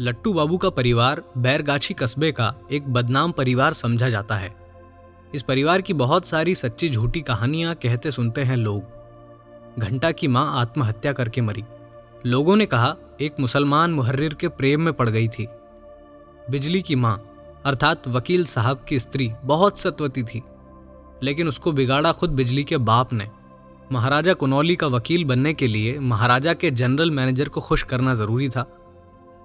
लट्टू बाबू का परिवार बैरगाछी कस्बे का एक बदनाम परिवार समझा जाता है। इस परिवार की बहुत सारी सच्ची झूठी कहानियाँ कहते सुनते हैं लोग। घंटा की माँ आत्महत्या करके मरी। लोगों ने कहा, एक मुसलमान मुहर्रिर के प्रेम में पड़ गई थी। बिजली की माँ, अर्थात वकील साहब की स्त्री, बहुत सत्वती थी। लेकिन उसको बिगाड़ा खुद बिजली के बाप ने। महाराजा कुनौली का वकील बनने के लिए महाराजा के जनरल मैनेजर को खुश करना ज़रूरी था।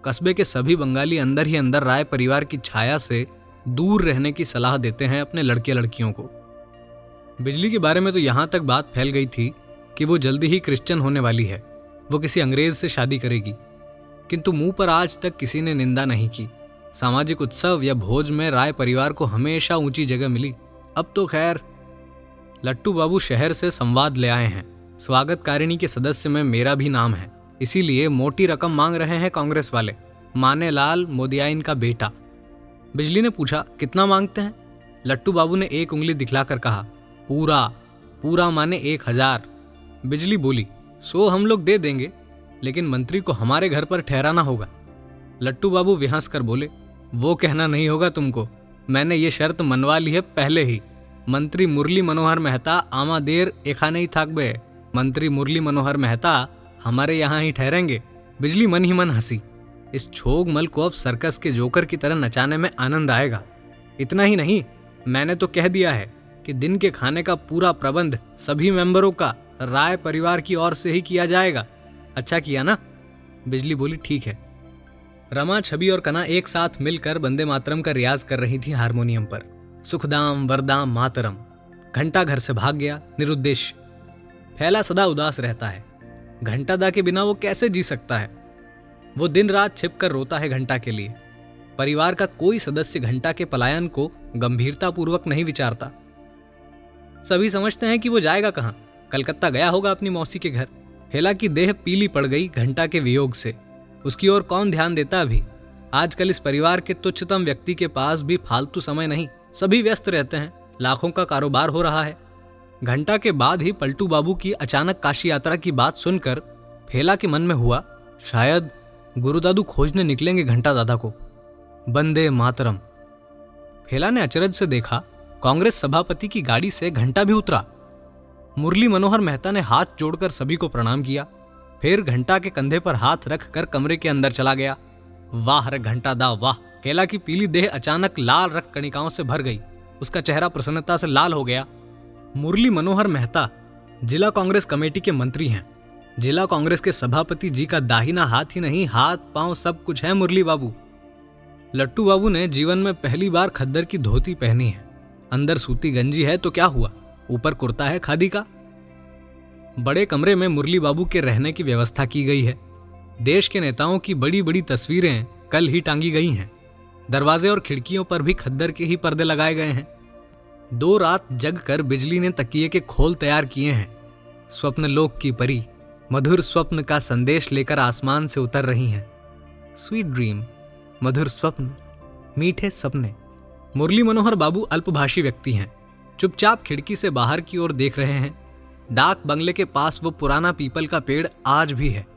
कस्बे के सभी बंगाली अंदर ही अंदर राय परिवार की छाया से दूर रहने की सलाह देते हैं अपने लड़के लड़कियों को। बिजली के बारे में तो यहाँ तक बात फैल गई थी कि वो जल्दी ही क्रिश्चियन होने वाली है। वो किसी अंग्रेज़ से शादी करेगी। किंतु मुँह पर आज तक किसी ने निंदा नहीं की। सामाजिक उत्सव या भोज में राय परिवार को हमेशा ऊँची जगह मिली। अब तो खैर, लट्टू बाबू शहर से संवाद ले आए हैं। स्वागतकारिणी के सदस्य में मेरा भी नाम है। इसीलिए मोटी रकम मांग रहे हैं कांग्रेस वाले। माने लाल मोदियाइन का बेटा। बिजली ने पूछा, कितना मांगते हैं? लट्टू बाबू ने एक उंगली दिखलाकर कहा, पूरा पूरा माने एक हज़ार। बिजली बोली, सो हम लोग दे देंगे, लेकिन मंत्री को हमारे घर पर ठहराना होगा। लट्टू बाबू विहंस कर बोले, वो कहना नहीं होगा तुमको। मैंने ये शर्त मनवा ली है पहले ही। मंत्री मुरली मनोहर मेहता आमा देर एखा नहीं थाकबे मंत्री मुरली मनोहर मेहता हमारे यहाँ ही ठहरेंगे। बिजली मन ही मन हँसी। इस छोग मल को अब सर्कस के जोकर की तरह नचाने में आनंद आएगा। इतना ही नहीं, मैंने तो कह दिया है कि दिन के खाने का पूरा प्रबंध सभी मेंबरों का राय परिवार की ओर से ही किया जाएगा। अच्छा किया ना? बिजली बोली, ठीक है। रमा छवि और कना एक साथ मिलकर बंदे मातरम का रियाज कर रही थी हारमोनियम पर। सुखदाम, वरदाम, मातरम। घंटा घर से भाग गया निरुद्देश्य फैला सदा उदास रहता है। घंटा दा के बिना वो कैसे जी सकता है? वो दिन रात छिप कर रोता है घंटा के लिए। परिवार का कोई सदस्य घंटा के पलायन को गंभीरता पूर्वक नहीं विचारता। सभी समझते हैं कि वो जाएगा कहाँ? कलकत्ता गया होगा अपनी मौसी के घर। हेला की देह पीली पड़ गई घंटा के वियोग से। उसकी ओर कौन ध्यान देता अभी? आजकल इस परिवार के तुच्छतम व्यक्ति के पास भी फालतू समय नहीं। सभी व्यस्त रहते हैं। लाखों का कारोबार हो रहा है। घंटा के बाद ही पलटू बाबू की अचानक काशी यात्रा की बात सुनकर फेला के मन में हुआ, शायद गुरुदादू खोजने निकलेंगे घंटा दादा को। बंदे मातरम। फेला ने अचरज से देखा, कांग्रेस सभापति की गाड़ी से घंटा भी उतरा। मुरली मनोहर मेहता ने हाथ जोड़कर सभी को प्रणाम किया। फिर घंटा के कंधे पर हाथ रख कर कमरे के अंदर चला गया। वाह रे घंटा दा, वाह! केला की पीली देह अचानक लाल रक्त कणिकाओं से भर गई। उसका चेहरा प्रसन्नता से लाल हो गया। मुरली मनोहर मेहता जिला कांग्रेस कमेटी के मंत्री हैं। जिला कांग्रेस के सभापति जी का दाहिना हाथ ही नहीं, हाथ, पाँव सब कुछ है मुरली बाबू। लट्टू बाबू ने जीवन में पहली बार खद्दर की धोती पहनी है। अंदर सूती गंजी है तो क्या हुआ? ऊपर कुर्ता है खादी का? बड़े कमरे में मुरली बाबू के रहने की व्यवस्था की गई है। देश के नेताओं की बड़ी बड़ी तस्वीरें कल ही टांगी गई हैं। दरवाजे और खिड़कियों पर भी खद्दर के ही पर्दे लगाए गए हैं। दो रात जग कर बिजली ने तकिए के खोल तैयार किए हैं। स्वप्न लोक की परी, मधुर स्वप्न का संदेश लेकर आसमान से उतर रही हैं। स्वीट ड्रीम, मधुर स्वप्न, मीठे सपने। मुरली मनोहर बाबू अल्पभाषी व्यक्ति हैं। चुपचाप खिड़की से बाहर की ओर देख रहे हैं। डाक बंगले के पास वो पुराना पीपल का पेड़ आज भी है।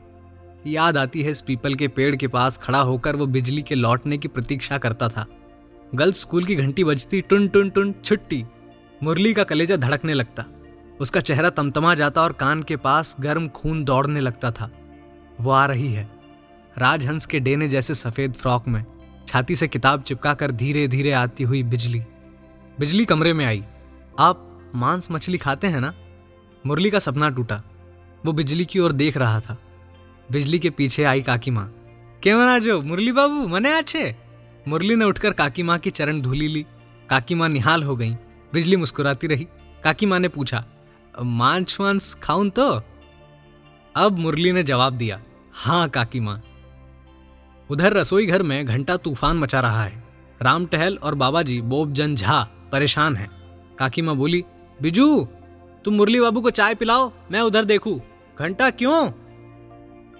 याद आती है इस पीपल के पेड़ के पास खड़ा होकर वो बिजली के लौटने की प्रतीक्षा करता था। गर्ल्स स्कूल की घंटी बजती टुन टुन टुन छुट्टी। मुरली का कलेजा धड़कने लगता। उसका चेहरा तमतमा जाता और कान के पास गर्म खून दौड़ने लगता था। वो आ रही है। राजहंस के डेने जैसे सफ़ेद फ्रॉक में, छाती से किताब चिपका कर धीरे धीरे आती हुई बिजली। बिजली कमरे में आई। आप मांस मछली खाते हैं ना? मुरली का सपना टूटा। वो बिजली की ओर देख रहा था। बिजली के पीछे आई काकी माँ। केवन जो, मुरली बाबू, मने आछे? मुरली ने उठकर काकी माँ की चरण धूली ली। काकी माँ निहाल हो गई। बिजली मुस्कुराती रही। काकी माँ ने पूछा मांस वांस खाऊं तो? अब मुरली ने जवाब दिया हाँ काकी माँ। उधर रसोई घर में घंटा तूफ़ान मचा रहा है। राम टहल और बाबा जी बोबजन झा परेशान हैं। काकी माँ बोली, बिजू, तुम मुरली बाबू को चाय पिलाओ, मैं उधर देखू। घंटा क्यों?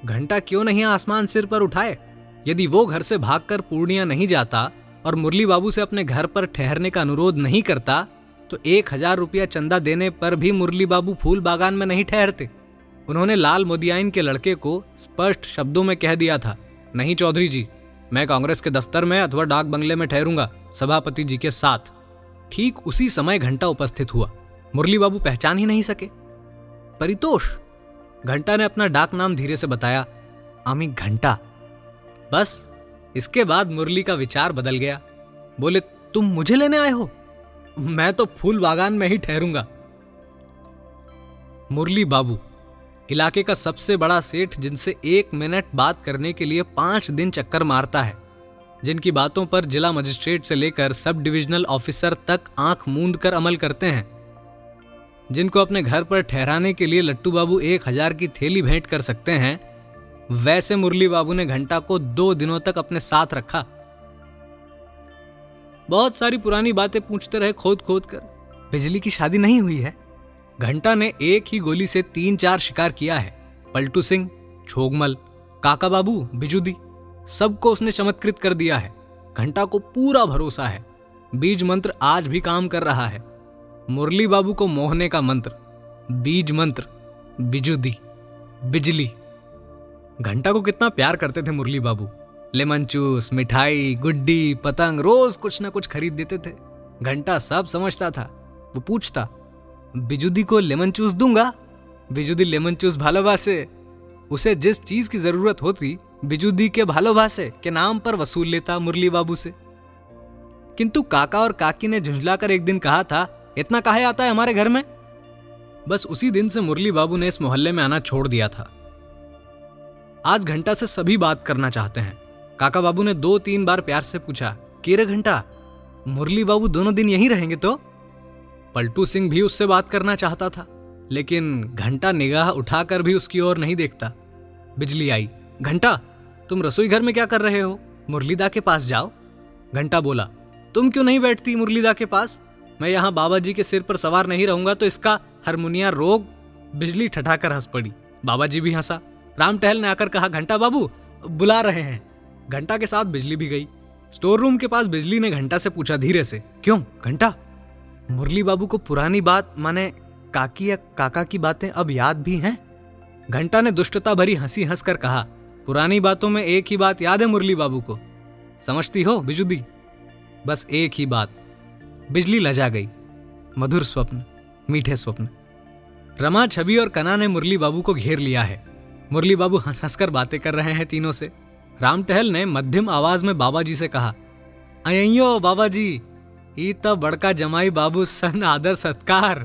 घंटा क्यों नहीं आसमान सिर पर उठाए? यदि वो घर से भागकर पूर्णिया नहीं जाता और मुरली बाबू से अपने घर पर ठहरने का अनुरोध नहीं करता तो एक हज़ार रुपया चंदा देने पर भी मुरली बाबू फूल बागान में नहीं ठहरते। उन्होंने लाल मोदियाइन के लड़के को स्पष्ट शब्दों में कह दिया था, नहीं चौधरी जी, मैं कांग्रेस के दफ्तर में अथवा डाक बंगले में ठहरूँगा, सभापति जी के साथ। ठीक उसी समय घंटा उपस्थित हुआ। मुरली बाबू पहचान ही नहीं सके। परितोष, घंटा ने अपना डाक नाम धीरे से बताया, आमी घंटा बस, इसके बाद मुरली का विचार बदल गया। बोले, तुम मुझे लेने आए हो? मैं तो फूल बागान में ही ठहरूँगा। मुरली बाबू, इलाके का सबसे बड़ा सेठ जिनसे एक मिनट बात करने के लिए पाँच दिन चक्कर मारता है, जिनकी बातों पर जिला मजिस्ट्रेट से लेकर सब डिविजनल ऑफिसर तक आँख मूंद कर अमल करते हैं। जिनको अपने घर पर ठहराने के लिए लट्टू बाबू एक हज़ार की थैली भेंट कर सकते हैं वैसे मुरली बाबू ने घंटा को दो दिनों तक अपने साथ रखा। बहुत सारी पुरानी बातें पूछते रहे खोद खोद कर। बिजली की शादी नहीं हुई है। घंटा ने एक ही गोली से तीन चार शिकार किया है। पलटू सिंह, छोगमल, काका बाबू, बिजुदी, सबको उसने चमत्कृत कर दिया है। घंटा को पूरा भरोसा है। बीज मंत्र आज भी काम कर रहा है। मुरली बाबू को मोहने का मंत्र, बीज मंत्र, बिजुदी, बिजली। घंटा को कितना प्यार करते थे मुरली बाबू। लेमन चूस, मिठाई, गुड्डी, पतंग, रोज कुछ ना कुछ खरीद देते थे। घंटा सब समझता था, वो पूछता, बिजुदी को लेमन चूस दूँगा? बिजुदी लेमन चूस भालोबासे? उसे जिस चीज़ की ज़रूरत होती, बिजुदी के भालोबासे के नाम पर वसूल लेता मुरली बाबू से। किंतु काका और काकी ने झुंझलाकर एक दिन कहा था, इतना काहे आता है हमारे घर में? बस उसी दिन से मुरली बाबू ने इस मोहल्ले में आना छोड़ दिया था। आज घंटा से सभी बात करना चाहते हैं। काका बाबू ने दो तीन बार प्यार से पूछा, केरे घंटा, मुरली बाबू दोनों दिन यहीं रहेंगे तो? पलटू सिंह भी उससे बात करना चाहता था, लेकिन घंटा निगाह उठाकर भी उसकी ओर नहीं देखता। बिजली आई, घंटा, तुम रसोई घर में क्या कर रहे हो? मुरलीदा के पास जाओ। घंटा बोला, तुम क्यों नहीं बैठती मुरलीदा के पास? मैं यहाँ बाबा जी के सिर पर सवार नहीं रहूँगा तो इसका हारमोनिया रोग। बिजली ठठाकर हंस पड़ी बाबा जी भी हंसा। राम टहल ने आकर कहा, घंटा बाबू, बुला रहे हैं. घंटा के साथ बिजली भी गई। स्टोर रूम के पास बिजली ने घंटा से पूछा, धीरे से, क्यों? घंटा? मुरली बाबू को पुरानी बात, माने काकी या काका की बातें अब याद भी हैं? घंटा ने दुष्टता भरी हँसी हंसकर कहा, पुरानी बातों में एक ही बात याद है मुरली बाबू को। समझती हो, बिजुदी? बस एक ही बात। बिजली लजा गई। मधुर स्वप्न, मीठे स्वप्न। रमा, छवि और कना ने मुरली बाबू को घेर लिया है। मुरली बाबू हंस हंसकर बातें कर रहे हैं तीनों से। राम टहल ने मध्यम आवाज़ में बाबा जी से कहा अयो बाबा जी ई तो बड़का जमाई बाबू सन आदर सत्कार।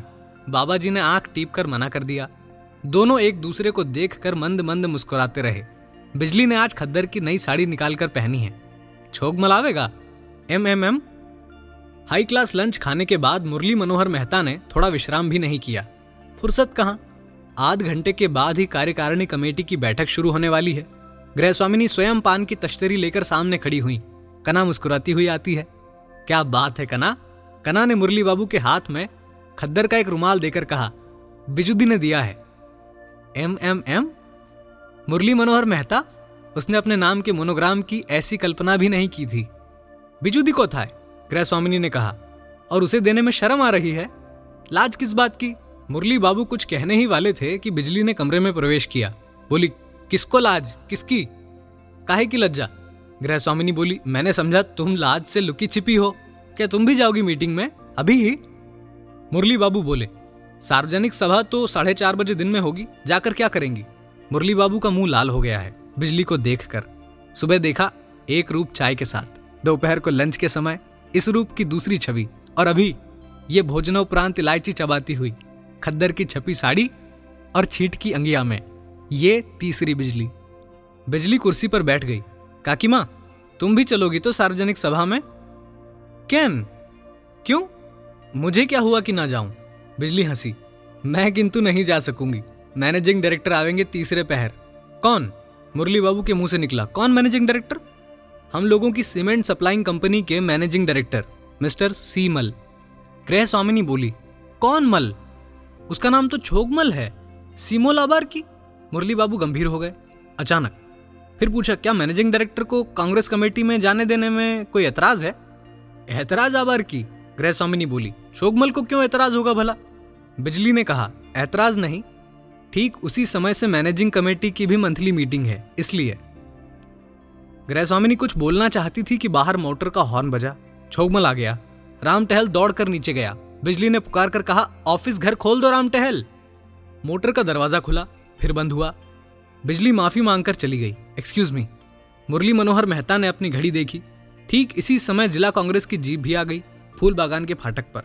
बाबा जी ने आँख टीप कर मना कर दिया। दोनों एक दूसरे को देख कर मंद मंद मुस्कुराते रहे। बिजली ने आज खद्दर की नई साड़ी निकालकर पहनी है। छोग मलावेगा? एम एम एम? हाई क्लास लंच खाने के बाद मुरली मनोहर मेहता ने थोड़ा विश्राम भी नहीं किया। फुर्सत कहा? आध घंटे के बाद ही कार्यकारिणी कमेटी की बैठक शुरू होने वाली है। गृह स्वामिनी स्वयं पान की तश्तरी लेकर सामने खड़ी हुई। कना मुस्कुराती हुई आती है। क्या बात है कना। कना ने मुरली बाबू के हाथ में खद्दर का एक रुमाल देकर कहा, बिजुदी ने दिया है। एम एम एम? मुरली मनोहर मेहता, उसने अपने नाम के मोनोग्राम की ऐसी कल्पना भी नहीं की थी। बिजुदी को था गृह स्वामिनी ने कहा, और उसे देने में शर्म आ रही है? लाज किस बात की? मुरली बाबू कुछ कहने ही वाले थे कि बिजली ने कमरे में प्रवेश किया। बोली, किसको लाज? किसकी? काहे की लज्जा? गृह स्वामिनी बोली, मैंने समझा तुम लाज से लुकी छिपी हो। क्या तुम भी जाओगी मीटिंग में? अभी ही? मुरली बाबू बोले, सार्वजनिक सभा तो साढ़े चार बजे दिन में होगी। जाकर क्या करेंगी? मुरली बाबू का मुँह लाल हो गया है, बिजली को देखकर। सुबह देखा, एक रूप चाय के साथ, दोपहर को लंच के समय, इस रूप की दूसरी छवि। और अभी, ये भोजनोपरांत इलायची चबाती हुई। खद्दर की छपी साड़ी और छीट की अंगिया में। ये तीसरी बिजली। बिजली कुर्सी पर बैठ गई। काकी माँ, तुम भी चलोगी तो सार्वजनिक सभा में? कैन? क्यों? मुझे क्या हुआ कि ना जाऊँ? बिजली हँसी। मैं किंतु नहीं जा सकूँगी। मैनेजिंग डायरेक्टर आवेंगे तीसरे पहर। कौन? मुरली बाबू के मुँह से निकला। कौन मैनेजिंग डायरेक्टर? हम लोगों की सीमेंट सप्लाइंग कंपनी के managing director, mister C Mal. ग्रह स्वामिनी बोली, कौन मल? उसका नाम तो छोगमल है सीमो लाबार की। मुरली बाबू गंभीर हो गए, अचानक। फिर पूछा, क्या मैनेजिंग डायरेक्टर को कांग्रेस कमेटी में जाने देने में कोई एतराज़ है? एतराज़ आबार की गृह स्वामिनी बोली। शोगमल को क्यों एतराज़ होगा भला? बिजली ने कहा, ऐतराज नहीं, ठीक उसी समय से मैनेजिंग कमेटी की भी मंथली मीटिंग है, इसलिए। गृह स्वामिनी कुछ बोलना चाहती थी कि बाहर मोटर का हॉर्न बजा। छोगमल आ गया राम टहल दौड़ कर नीचे गया। बिजली ने पुकार कर कहा, ऑफ़िस घर खोल दो राम टहल मोटर का दरवाज़ा खुला, फिर बंद हुआ। बिजली माफ़ी मांगकर चली गई। एक्सक्यूज मी मुरली मनोहर मेहता ने अपनी घड़ी देखी। ठीक इसी समय जिला कांग्रेस की जीप भी आ गई, फूल बागान के फाटक पर।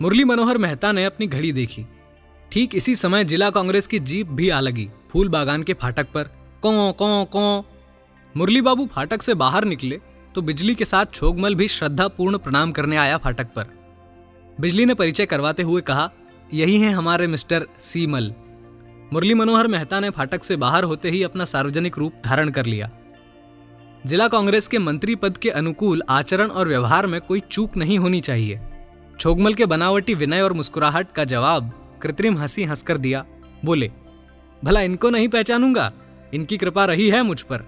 मुरली मनोहर मेहता ने अपनी घड़ी देखी। ठीक इसी समय जिला कांग्रेस की जीप भी आ लगी, फूल बागान के फाटक पर। कौ कौ कौ। मुरली बाबू फाटक से बाहर निकले तो बिजली के साथ छोगमल भी श्रद्धापूर्ण प्रणाम करने आया फाटक पर। बिजली ने परिचय करवाते हुए कहा, यही हैं हमारे मिस्टर सीमल। मुरली मनोहर मेहता ने फाटक से बाहर होते ही अपना सार्वजनिक रूप धारण कर लिया। जिला कांग्रेस के मंत्री पद के अनुकूल आचरण और व्यवहार में कोई चूक नहीं होनी चाहिए। छोगमल के बनावटी विनय और मुस्कुराहट का जवाब कृत्रिम हँसी हंसकर दिया, बोले, भला इनको नहीं पहचानूँगा? इनकी कृपा रही है मुझ पर।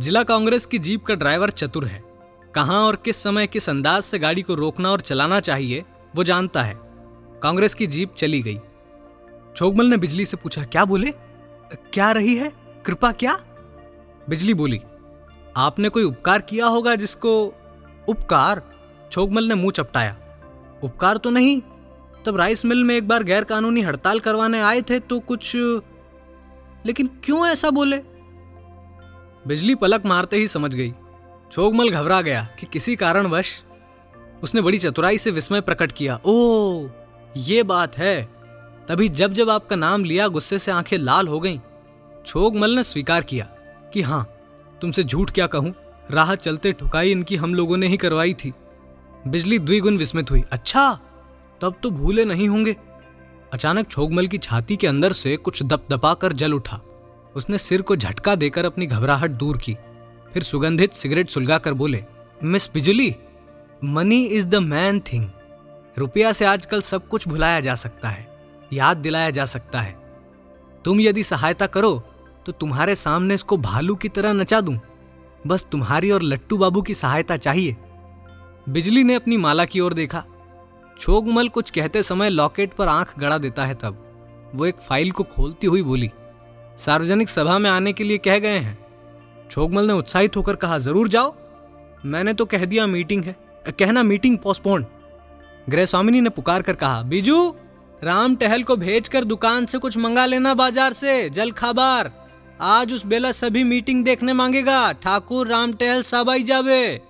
जिला कांग्रेस की जीप का ड्राइवर चतुर है। कहाँ और किस समय किस अंदाज से गाड़ी को रोकना और चलाना चाहिए, वो जानता है। कांग्रेस की जीप चली गई। छोगमल ने बिजली से पूछा, क्या बोले? क्या रही है? कृपा क्या? बिजली बोली, आपने कोई उपकार किया होगा जिसको उपकार? छोगमल ने मुँह चपटाया, उपकार तो नहीं। तब राइस मिल में एक बार गैर कानूनी हड़ताल करवाने आए थे तो कुछ, लेकिन क्यों ऐसा बोले? बिजली पलक मारते ही समझ गई छोगमल घबरा गया कि किसी कारणवश उसने बड़ी चतुराई से विस्मय प्रकट किया। ओ ये बात है। तभी जब जब आपका नाम लिया, गुस्से से आँखें लाल हो गईं छोगमल ने स्वीकार किया कि हाँ, तुमसे झूठ क्या कहूँ? राह चलते ठुकाई इनकी हम लोगों ने ही करवाई थी। बिजली द्विगुण विस्मित हुई। अच्छा तब तो भूले नहीं होंगे। अचानक छोगमल की छाती के अंदर से कुछ दपदपा कर जल उठा। उसने सिर को झटका देकर अपनी घबराहट दूर की। फिर सुगंधित सिगरेट सुलगा कर बोले, miss Bijuli money is the main thing रुपया से आजकल सब कुछ भुलाया जा सकता है, याद दिलाया जा सकता है। तुम यदि सहायता करो तो तुम्हारे सामने इसको भालू की तरह नचा दूँ। बस तुम्हारी और लट्टू बाबू की सहायता चाहिए। बिजली ने अपनी माला की ओर देखा। छोगमल कुछ कहते समय लॉकेट पर आँख गड़ा देता है तब। वो एक फ़ाइल को खोलती हुई बोली, सार्वजनिक सभा में आने के लिए कह गए हैं। छोगमल ने उत्साहित होकर कहा ज़रूर जाओ। मैंने तो कह दिया मीटिंग है। कहना मीटिंग पोस्टपोन गृह स्वामिनी ने पुकार कर कहा बीजू राम टहल को भेजकर दुकान से कुछ मंगा लेना बाज़ार से जल खाबार। आज उस बेला सभी मीटिंग देखने मांगेगा। ठाकुर राम टहल सब आई जावे।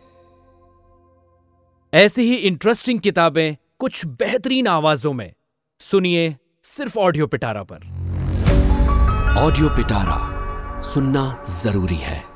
ऐसी ही इंटरेस्टिंग किताबें कुछ बेहतरीन आवाजों में। सुनिए सिर्फ़ ऑडियो पिटारा पर। ऑडियो पिटारा सुनना ज़रूरी है।